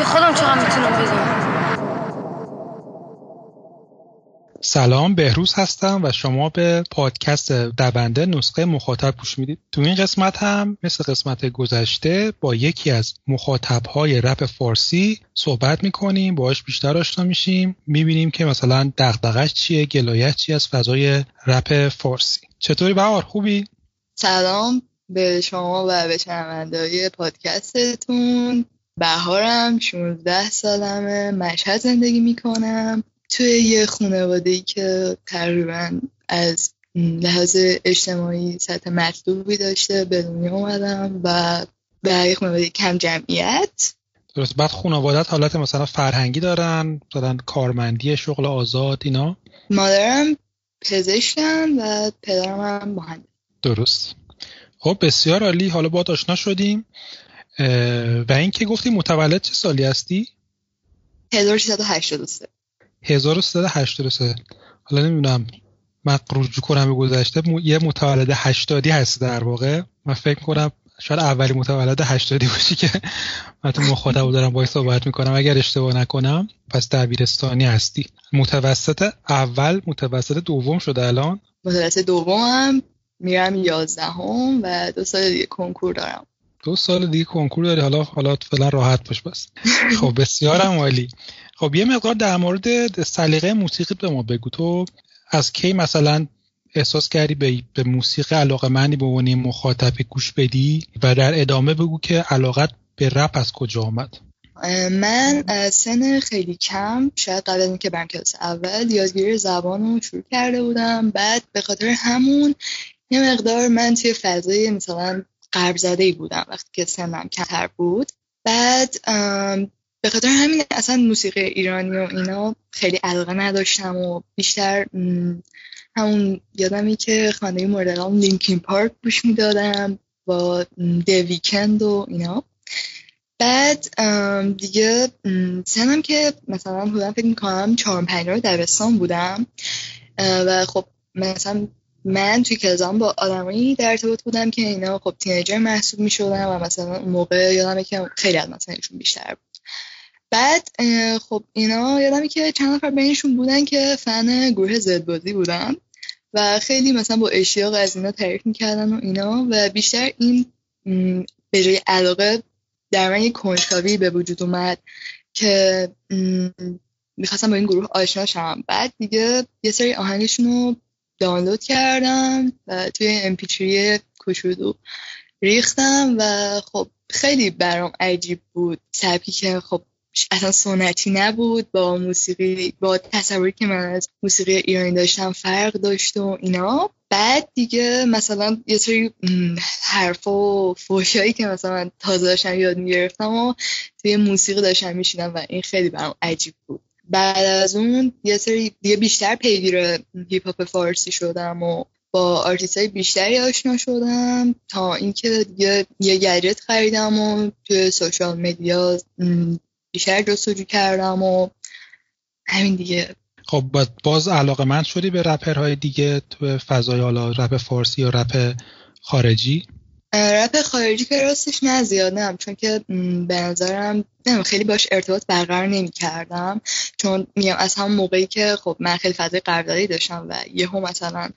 که خودم چقدر می‌تونم بزنم سلام بهروز هستم و شما به پادکست دونده نسخه مخاطب گوش می‌دید. تو این قسمت هم مثل قسمت گذشته با یکی از مخاطبهای رپ فارسی صحبت می‌کنیم باهاش بیشتر آشنا میشیم. می‌بینیم که مثلا دغدغش چیه گلایت چیه از فضای رپ فارسی. چطوری بهار؟ خوبی؟ سلام به شما و به شنوندههای پادکستتون. بهارم 16 سالمه مشهد زندگی می‌کنم. توی یه خانواده ای که تقریبا از لحاظ اجتماعی سطح مطلوبی داشته به دنیا اومدم و به یه خانواده کم جمعیت. درست. بعد خانوادت حالت مثلا فرهنگی دارن مثلا کارمندی شغل آزاد اینا؟ مادرم پزشکن و پدرم هم مهندس. درست. خب بسیار عالی. حالا با آشنا شدیم. و اینکه گفتی متولد چه سالی هستی؟ 1383 1383 حالا نمی‌دونم من رجوع کنم به گذشته یه متولد هشتادی هست در واقع. من فکر کنم شاید اولی متولد هشتادی باشی که من تو مخاطب دارم باید صحبت می‌کنم. اگر اشتباه نکنم پس دبیرستانی هستی. متوسط اول متوسط دوم شده الان؟ متوسط دومم میرم یازدهم و دو سال دیگه کنکور دارم. دو سال دیگه کنکور داری حالا حالا فعلا راحت باش بس. خب بسیارم عالی. خب یه مقدار در مورد سلیقه موسیقی به ما بگو. تو از کی مثلا احساس کردی به, به موسیقی علاقه مندی به عنوان مخاطب گوش بدی؟ و در ادامه بگو که علاقت به رپ از کجا آمد؟ من سن خیلی کم شاید قبل اینکه برم کلاس اول یادگیری زبان رو شروع کرده بودم. بعد به خاطر همون یه مقدار من توی فضای مثلا قرب زده ای بودم وقتی که سنم کمتر بود. بعد به خاطر همین اصلا موسیقی ایرانی و اینا خیلی علاقه نداشتم و بیشتر همون یادمی که خانه مورد لینکین پارک گوش می‌دادم با دی ویکند و اینا. بعد دیگه سنم که مثلا بودم فکر می‌کنم چهارم پنج رو دبستان بودم و خب مثلا من توی کلزان با آدمایی در ارتباط بودم که اینا خب تینیجر محسوب می و مثلا اون موقع یادمه که خیلی از مثلا بیشتر بود. بعد خب اینا یادمه که چند نفر بینشون بودن که فن گروه زد بازی بودن و خیلی مثلا با اشتیاق از اینا تعریف می‌کردن و اینا و بیشتر این به جای علاقه در من یک کنجکاوی به وجود اومد که می‌خواستم با این گروه آشنا شم. بعد دیگه یه سری آهنگشون رو دانلود کردم و توی امپیچری کوچولو ریختم و خب خیلی برام عجیب بود. سبکی که خب اصلا سنتی نبود با موسیقی با تصوری که من از موسیقی ایرانی داشتم فرق داشت و اینا. بعد دیگه مثلا یه سری حرف و فوشایی که مثلا تازه داشتم یاد می‌گرفتم و توی موسیقی داشتم می‌شنیدم و این خیلی برام عجیب بود. بعد از اون یه سری دیگه بیشتر پیگیر هیپ هاپ فارسی شدم و با آرتیست های بیشتری آشنا شدم تا اینکه دیگه یه گجت خریدم و توی social media بیشتر جستجو کردم و همین دیگه. خب باز علاقمند شدی به رپرهای دیگه تو فضای حالا رپ فارسی یا رپ خارجی؟ رپ خارجی که راستش نه زیادم چون که به نظرم خیلی باش ارتباط برقرار نمی کردم چون میگم از همون موقعی که خب من خیلی فضای قراردادی داشتم و یهو مثلا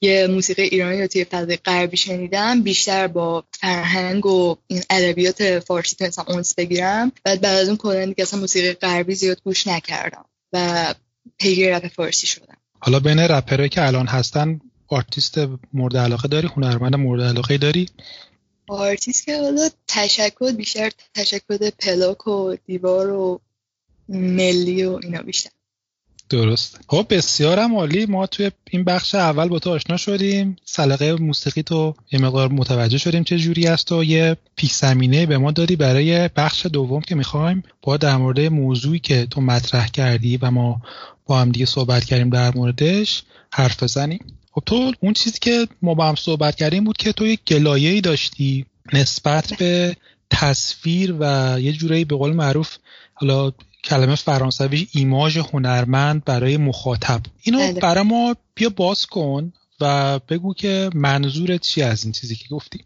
یه موسیقی ایرانی رو توی فضای غربی شنیدم بیشتر با فرهنگ و این ادبیات فارسی تونستم اونس بگیرم. بعد بعد از اون کلا دیگه اصلا موسیقی غربی زیاد گوش نکردم و پیگیر رپ فارسی شدم. حالا بین رپرهایی که الان هستن آرتیست مورد علاقه داری؟ هنرمند مورد علاقه داری؟ آرتیست که حالا تشکر بیشتر تشکر پلاک و دیوار و ملی و اینا بیشتر. درست. خب بسیارم عالی. ما توی این بخش اول با تو آشنا شدیم. سلیقه موسیقی تو یه مقدار متوجه شدیم چه جوری است و یه پیش زمینه به ما دادی برای بخش دوم که می‌خوایم با در مورد موضوعی که تو مطرح کردی و ما با هم دیگه صحبت کردیم در موردش حرف بزنیم. خب تو اون چیزی که ما با هم صحبت کردیم بود که تو یک گلایه‌ای داشتی نسبت به تصویر و یه جورایی به قول معروف حالا کلمه فرانسوی ایماژ هنرمند برای مخاطب. اینو بله. برای ما بیا باز کن و بگو که منظورت چی از این چیزی که گفتی؟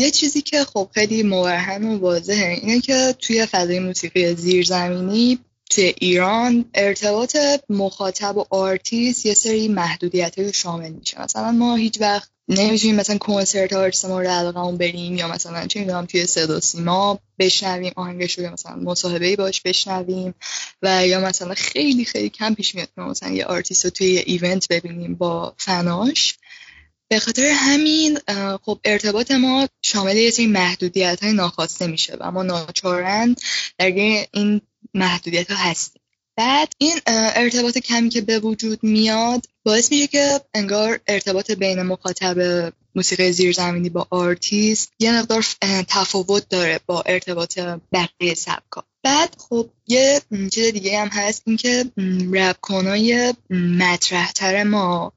یه چیزی که خب خیلی مبرهن و واضحه اینه که توی فضای موسیقی زیرزمینی توی ایران ارتباط مخاطب و آرتیست یه سری محدودیت های شامل میشه. مثلا ما هیچ وقت نمی‌تونیم مثلا کنسرت آرتیست مورد علاقمون بریم یا مثلا چه می‌دونم توی صدا سیما بشنویم آهنگش رو مثلا مصاحبه باش بشنویم و یا مثلا خیلی خیلی کم پیش میاد مثلا یه آرتیست رو توی یه event ببینیم با فناش. به خاطر همین خب ارتباط ما شامل یه سری محدودیت های ناخواسته میشه و ما ناچارن در این محدودیت ها هستیم بعد این ارتباط کمی که به وجود میاد باعث میشه که انگار ارتباط بین مخاطب موسیقی زیرزمینی با آرتیست یه مقدار تفاوت داره با ارتباط بقیه سبکا. بعد خب یه چیز دیگه هم هست اینکه رپکنای مطرحتر ما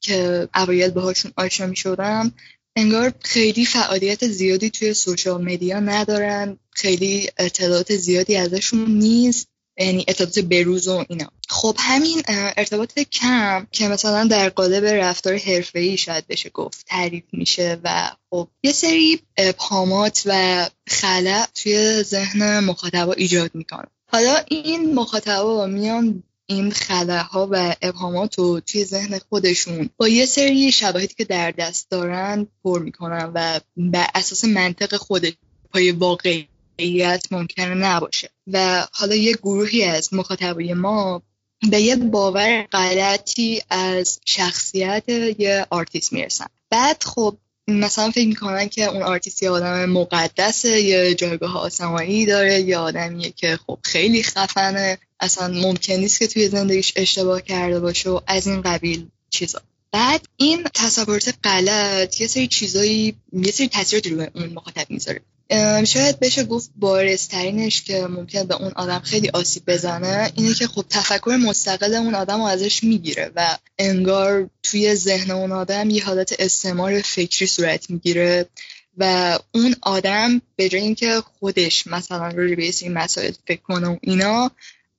که اوایل باهاشون آشنا می شدم انگار خیلی فعالیت زیادی توی social media ندارن. خیلی اطلاعات زیادی ازشون نیست. یعنی اطلاعات بروز و اینا. خب همین ارتباط کم که مثلا در قالب رفتار حرفه‌ای شاید بشه گفت تعریف میشه و خب یه سری ابهامات و خلع توی ذهن مخاطبا ایجاد می‌کنه. حالا این مخاطبا میان این ها و ابهامات رو توی ذهن خودشون با یه سری شواهدی که در دست دارن پر می‌کنن و بر اساس منطق خودش پای واقعیت ممکنه نباشه. و حالا یه گروهی از مخاطبای ما به یه باور غلطی از شخصیت یه آرتیست می‌رسن. بعد خب مثلا فکر می‌کنن که اون آرتیست یه آدم مقدسه یه جایگاه آسمانی داره یه آدمیه که خب خیلی خفنه. اصلا ممکن نیست که توی زندگیش اشتباه کرده باشه و از این قبیل چیزا. بعد این تصورات غلط یه سری چیزایی یه سری تاثیراتی روی اون مخاطب می‌ذاره. شاید بشه گفت بارزترینش که ممکن به اون آدم خیلی آسیب بزنه اینه که خب تفکر مستقل اون آدم رو ازش می‌گیره و انگار توی ذهن اون آدم یه حالت استعمار فکری صورت می‌گیره و اون آدم به جای اینکه خودش مثلا رو به این مسائل فکر کنه و اینا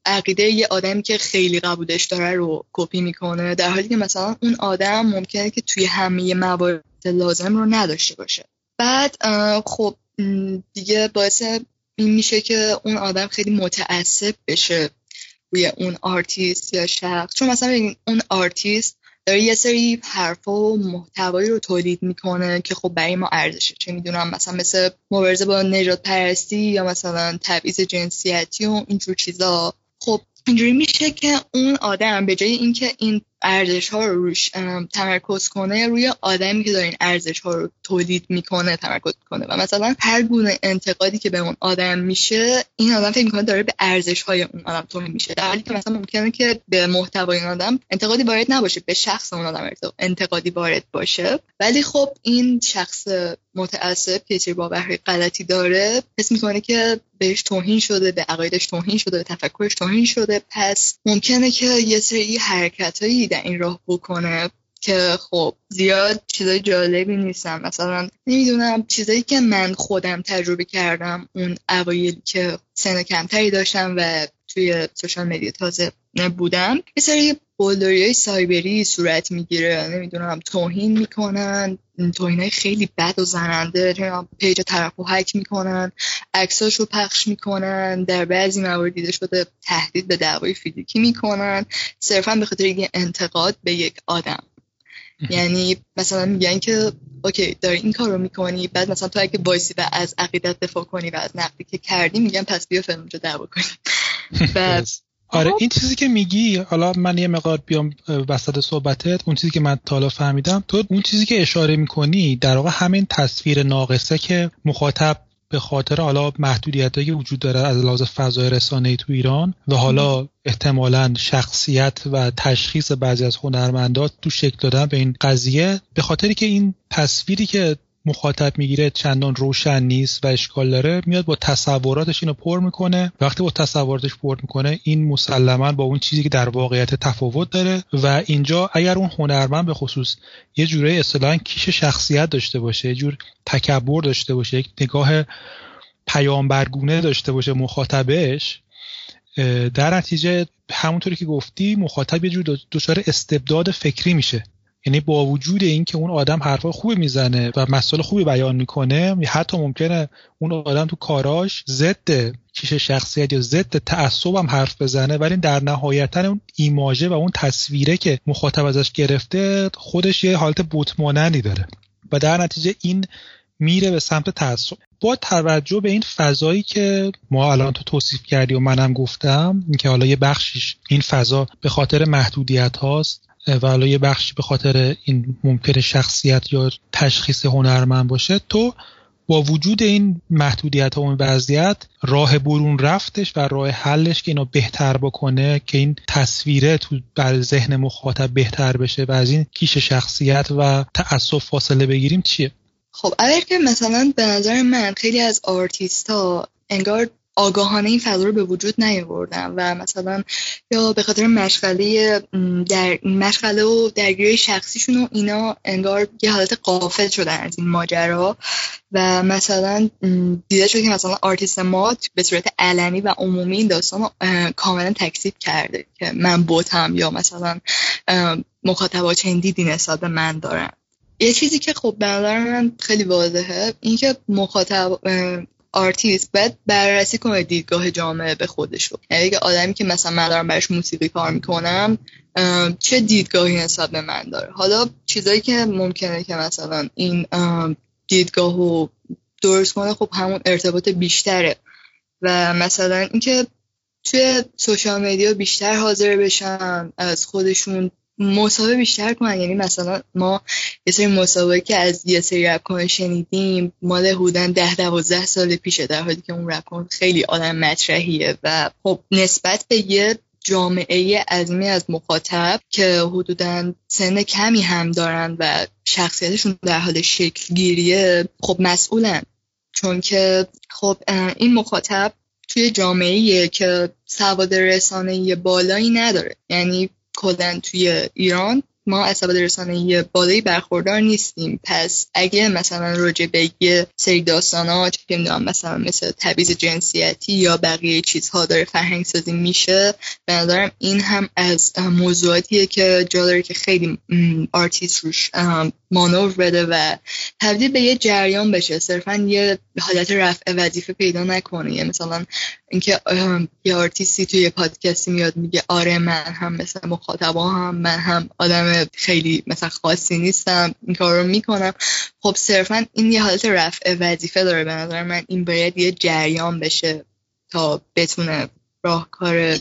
عقیده یه آدمی که خیلی قبولش داره رو کپی می‌کنه در حالی که مثلا اون آدم ممکنه که توی همه موارد لازم رو نداشته باشه. بعد خب دیگه باعث این میشه که اون آدم خیلی متعصب بشه روی اون آرتیست یا شخص. چون مثلا اون آرتیست داره یه سری حرف و محتوایی رو تولید می‌کنه که خب برای ما ارزشه. چه می‌دونم مثلا مثل مبارزه با نژادپرستی یا مثلا تبعیض جنسیتی و اینجور چیزا. اینجوری میشه که اون آدم به جای اینکه این ارزش ها رو روش تمرکز کنه. روی آدمی که داره این ارزش ها رو تولید می‌کنه تمرکز کنه و مثلا هر گونه انتقادی که به اون آدم میشه این آدم فکر می‌کنه داره به ارزش های اون آدم تولید میشه. در حالی که مثلا ممکنه که به محتوای این آدم انتقادی وارد نباشه به شخص اون آدم انتقادی وارد باشه. ولی خب این شخص متعصب که چه باور غلطی داره حس می‌کنه که بهش توهین شده به عقایدش توهین شده به تفکرش توهین شده. پس ممکنه که یه سری حرکتایی در این راه بکنه که خب زیاد چیزای جالبی نیستم مثلا نمی‌دونم چیزایی که من خودم تجربه کردم اون اوایل که سن کمتری داشتم و توی social media تازه بودم یه سری های سایبری صورت می‌گیره. نمی‌دونم توهین می‌کنن. توهین های خیلی بد و زننده. پیج طرف رو هک می‌کنن. عکساش رو پخش می‌کنن. در بعضی موارد دیده شده تهدید به دعوای فیزیکی می‌کنن. صرفا به خاطر یه انتقاد به یک آدم. یعنی مثلا میگن که اوکی داری این کار رو می‌کنی. بعد مثلا تو اگه بایسی و از عقیدت دفاع کنی و از نقدی که کردی میگن پس بیا فلان رو دعوا کنی آره این چیزی که میگی حالا من یه مقدار بیام وسط صحبتت اون چیزی که من تا فهمیدم تو اون چیزی که اشاره می‌کنی در واقع همین تصویر ناقصه که مخاطب به خاطر حالا محدودیت که وجود داره از لحاظ فضای رسانه تو ایران و حالا احتمالا شخصیت و تشخیص بعضی از هنرمندات تو شکل دادن به این قضیه به خاطری که این تصویری که مخاطب می‌گیره چندان روشن نیست و اشکال داره. میاد با تصوراتش اینو پر می‌کنه. وقتی با تصوراتش پر می‌کنه این مسلما با اون چیزی که در واقعیت تفاوت داره و اینجا اگر اون هنرمند به خصوص یه جوره اصطلاحا کیش شخصیت داشته باشه یه جور تکبر داشته باشه یک نگاه پیامبرگونه داشته باشه مخاطبش در نتیجه همونطوری که گفتی مخاطب یه جور دچار استبداد فکری میشه. یعنی با وجود اینکه اون آدم حرفا خوبی می‌زنه و مسائل خوبی بیان می‌کنه حتی ممکنه اون آدم تو کاراش ضد کیش شخصیت یا ضد تعصب هم حرف بزنه ولی در نهایتا اون ایماژه و اون تصویره که مخاطب ازش گرفته خودش یه حالت بوتمانندی داره. و در نتیجه این میره به سمت تعصب. با توجه به این فضایی که ما الان تو توصیف کردی و منم گفتم اینکه حالا یه بخشیش این فضا به خاطر محدودیت هاست و حالا یه بخشی به خاطر این ممکن شخصیت یا تشخیص هنرمند باشه تو با وجود این محدودیت و این وضعیت راه برون رفتش و راه حلش که اینو بهتر بکنه که این تصویره تو بر ذهن مخاطب بهتر بشه و از این کیش شخصیت و تعصب فاصله بگیریم چیه؟ خب اگر که مثلا به نظر من خیلی از آرتیست ها انگار آگاهانه این فضا رو به وجود نیاوردن و مثلا یا به خاطر مشغله در مشغله و درگیری شخصیشون و اینا انگار یه حالت غافل شدن از این ماجرا و مثلا دیده شد که مثلا آرتیست ما به صورت علنی و عمومی این داستان رو کاملا تکذیب کرده که من بتم یا مثلا مخاطبا چنین دیدی نسبت من دارن. یه چیزی که خب به من خیلی واضحه اینکه مخاطب آرتیست باید بررسی کنه دیدگاه جامعه به خودش رو یعنی اگه آدمی که مثلا من دارم برش موسیقی کار می‌کنم چه دیدگاهی نسبت به من داره؟ حالا چیزایی که ممکنه که مثلا این دیدگاه رو درست کنه خب همون ارتباط بیشتره. و مثلا اینکه توی سوشال مدیا بیشتر حاضر بشن از خودشون مسابقه بیشتر کنن. یعنی مثلا ما یه سری مسابقه که از یه سری رپ شنیدیم مال حدودن ده دوازده سال پیشه در حالی که اون رپ خیلی آدم مطرحیه و خب نسبت به یه جامعه عظیمی از مخاطب که حدودا سن کمی هم دارن و شخصیتشون در حال شکل گیریه خب مسئولن. چون که خب این مخاطب توی جامعه که سواد رسانه بالایی نداره. یعنی کلا توی ایران ما از سواد رسانه بالایی برخوردار نیستیم. پس اگه مثلا راجع به یه سری داستانا چه می‌دونم مثلا مثل تبعیض جنسیتی یا بقیه چیزها داره فرهنگ سازی میشه به نظرم این هم از موضوعاتیه که جا داره که خیلی آرتیست روش مانور بده و تبدیل به یه جریان بشه. صرفا یه حالت رفع وظیفه پیدا نکنه. یه مثلا اینکه یه آرتیستی توی یه پادکستی میاد میگه آره من هم مثل مخاطبا هم من هم آدم خیلی مثلا خاصی نیستم این کار رو می‌کنم. خب صرفا این یه حالت رفع وظیفه داره به نظر من. این باید یه جریان بشه تا بتونه راهکار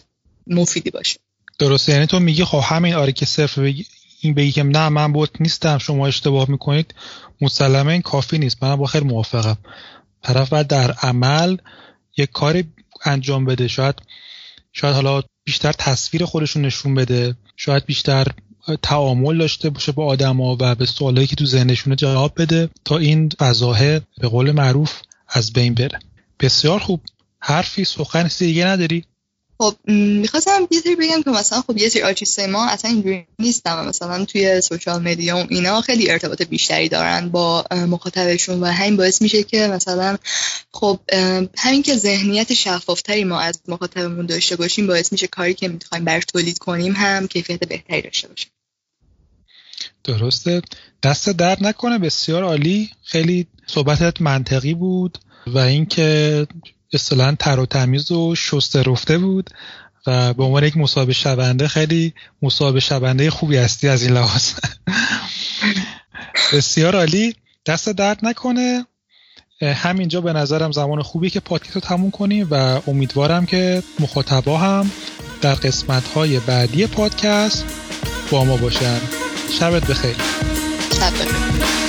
مفیدی باشه. درسته. یعنی تو میگی خب همین آره که صرف بگی این بگی که نه من بوت نیستم شما اشتباه می‌کنید. مسلمه این کافی نیست. من با خیلی موافقم. طرف باید در عمل یک کاری انجام بده. شاید شاید حالا بیشتر تصویر خودشون نشون بده. شاید بیشتر تعامل داشته باشه با آدما و به سوالایی که تو ذهنشون جواب بده تا این فضاه به قول معروف از بین بره. بسیار خوب. حرفی سخن دیگه نداری؟ خب می‌خواستم یه سری بگم که مثلا خب یه سری آرتیست ما اصلا اینجوری نیستن و مثلا توی social media و اینا خیلی ارتباط بیشتری دارن با مخاطبشون و همین باعث میشه که مثلا خب همین که ذهنیت شفافتری ما از مخاطبمون داشته باشیم باعث میشه کاری که می‌خوایم برش تولید کنیم هم کیفیت بهتری داشته باشه. درسته. دست درد نکنه بسیار عالی. خیلی صحبتت منطقی بود و اینکه اصطلاحا تر و تمیز و شسته رفته بود و به عنوان یک مصاحبه شونده خیلی مصاحبه شونده خوبی هستی از این لحاظ. بسیار عالی. دست درد نکنه. همینجا به نظرم زمان خوبی که پادکست رو تموم کنیم و امیدوارم که مخاطبا هم در قسمت های بعدی پادکست با ما باشن. شبت بخیر. شب بخیر.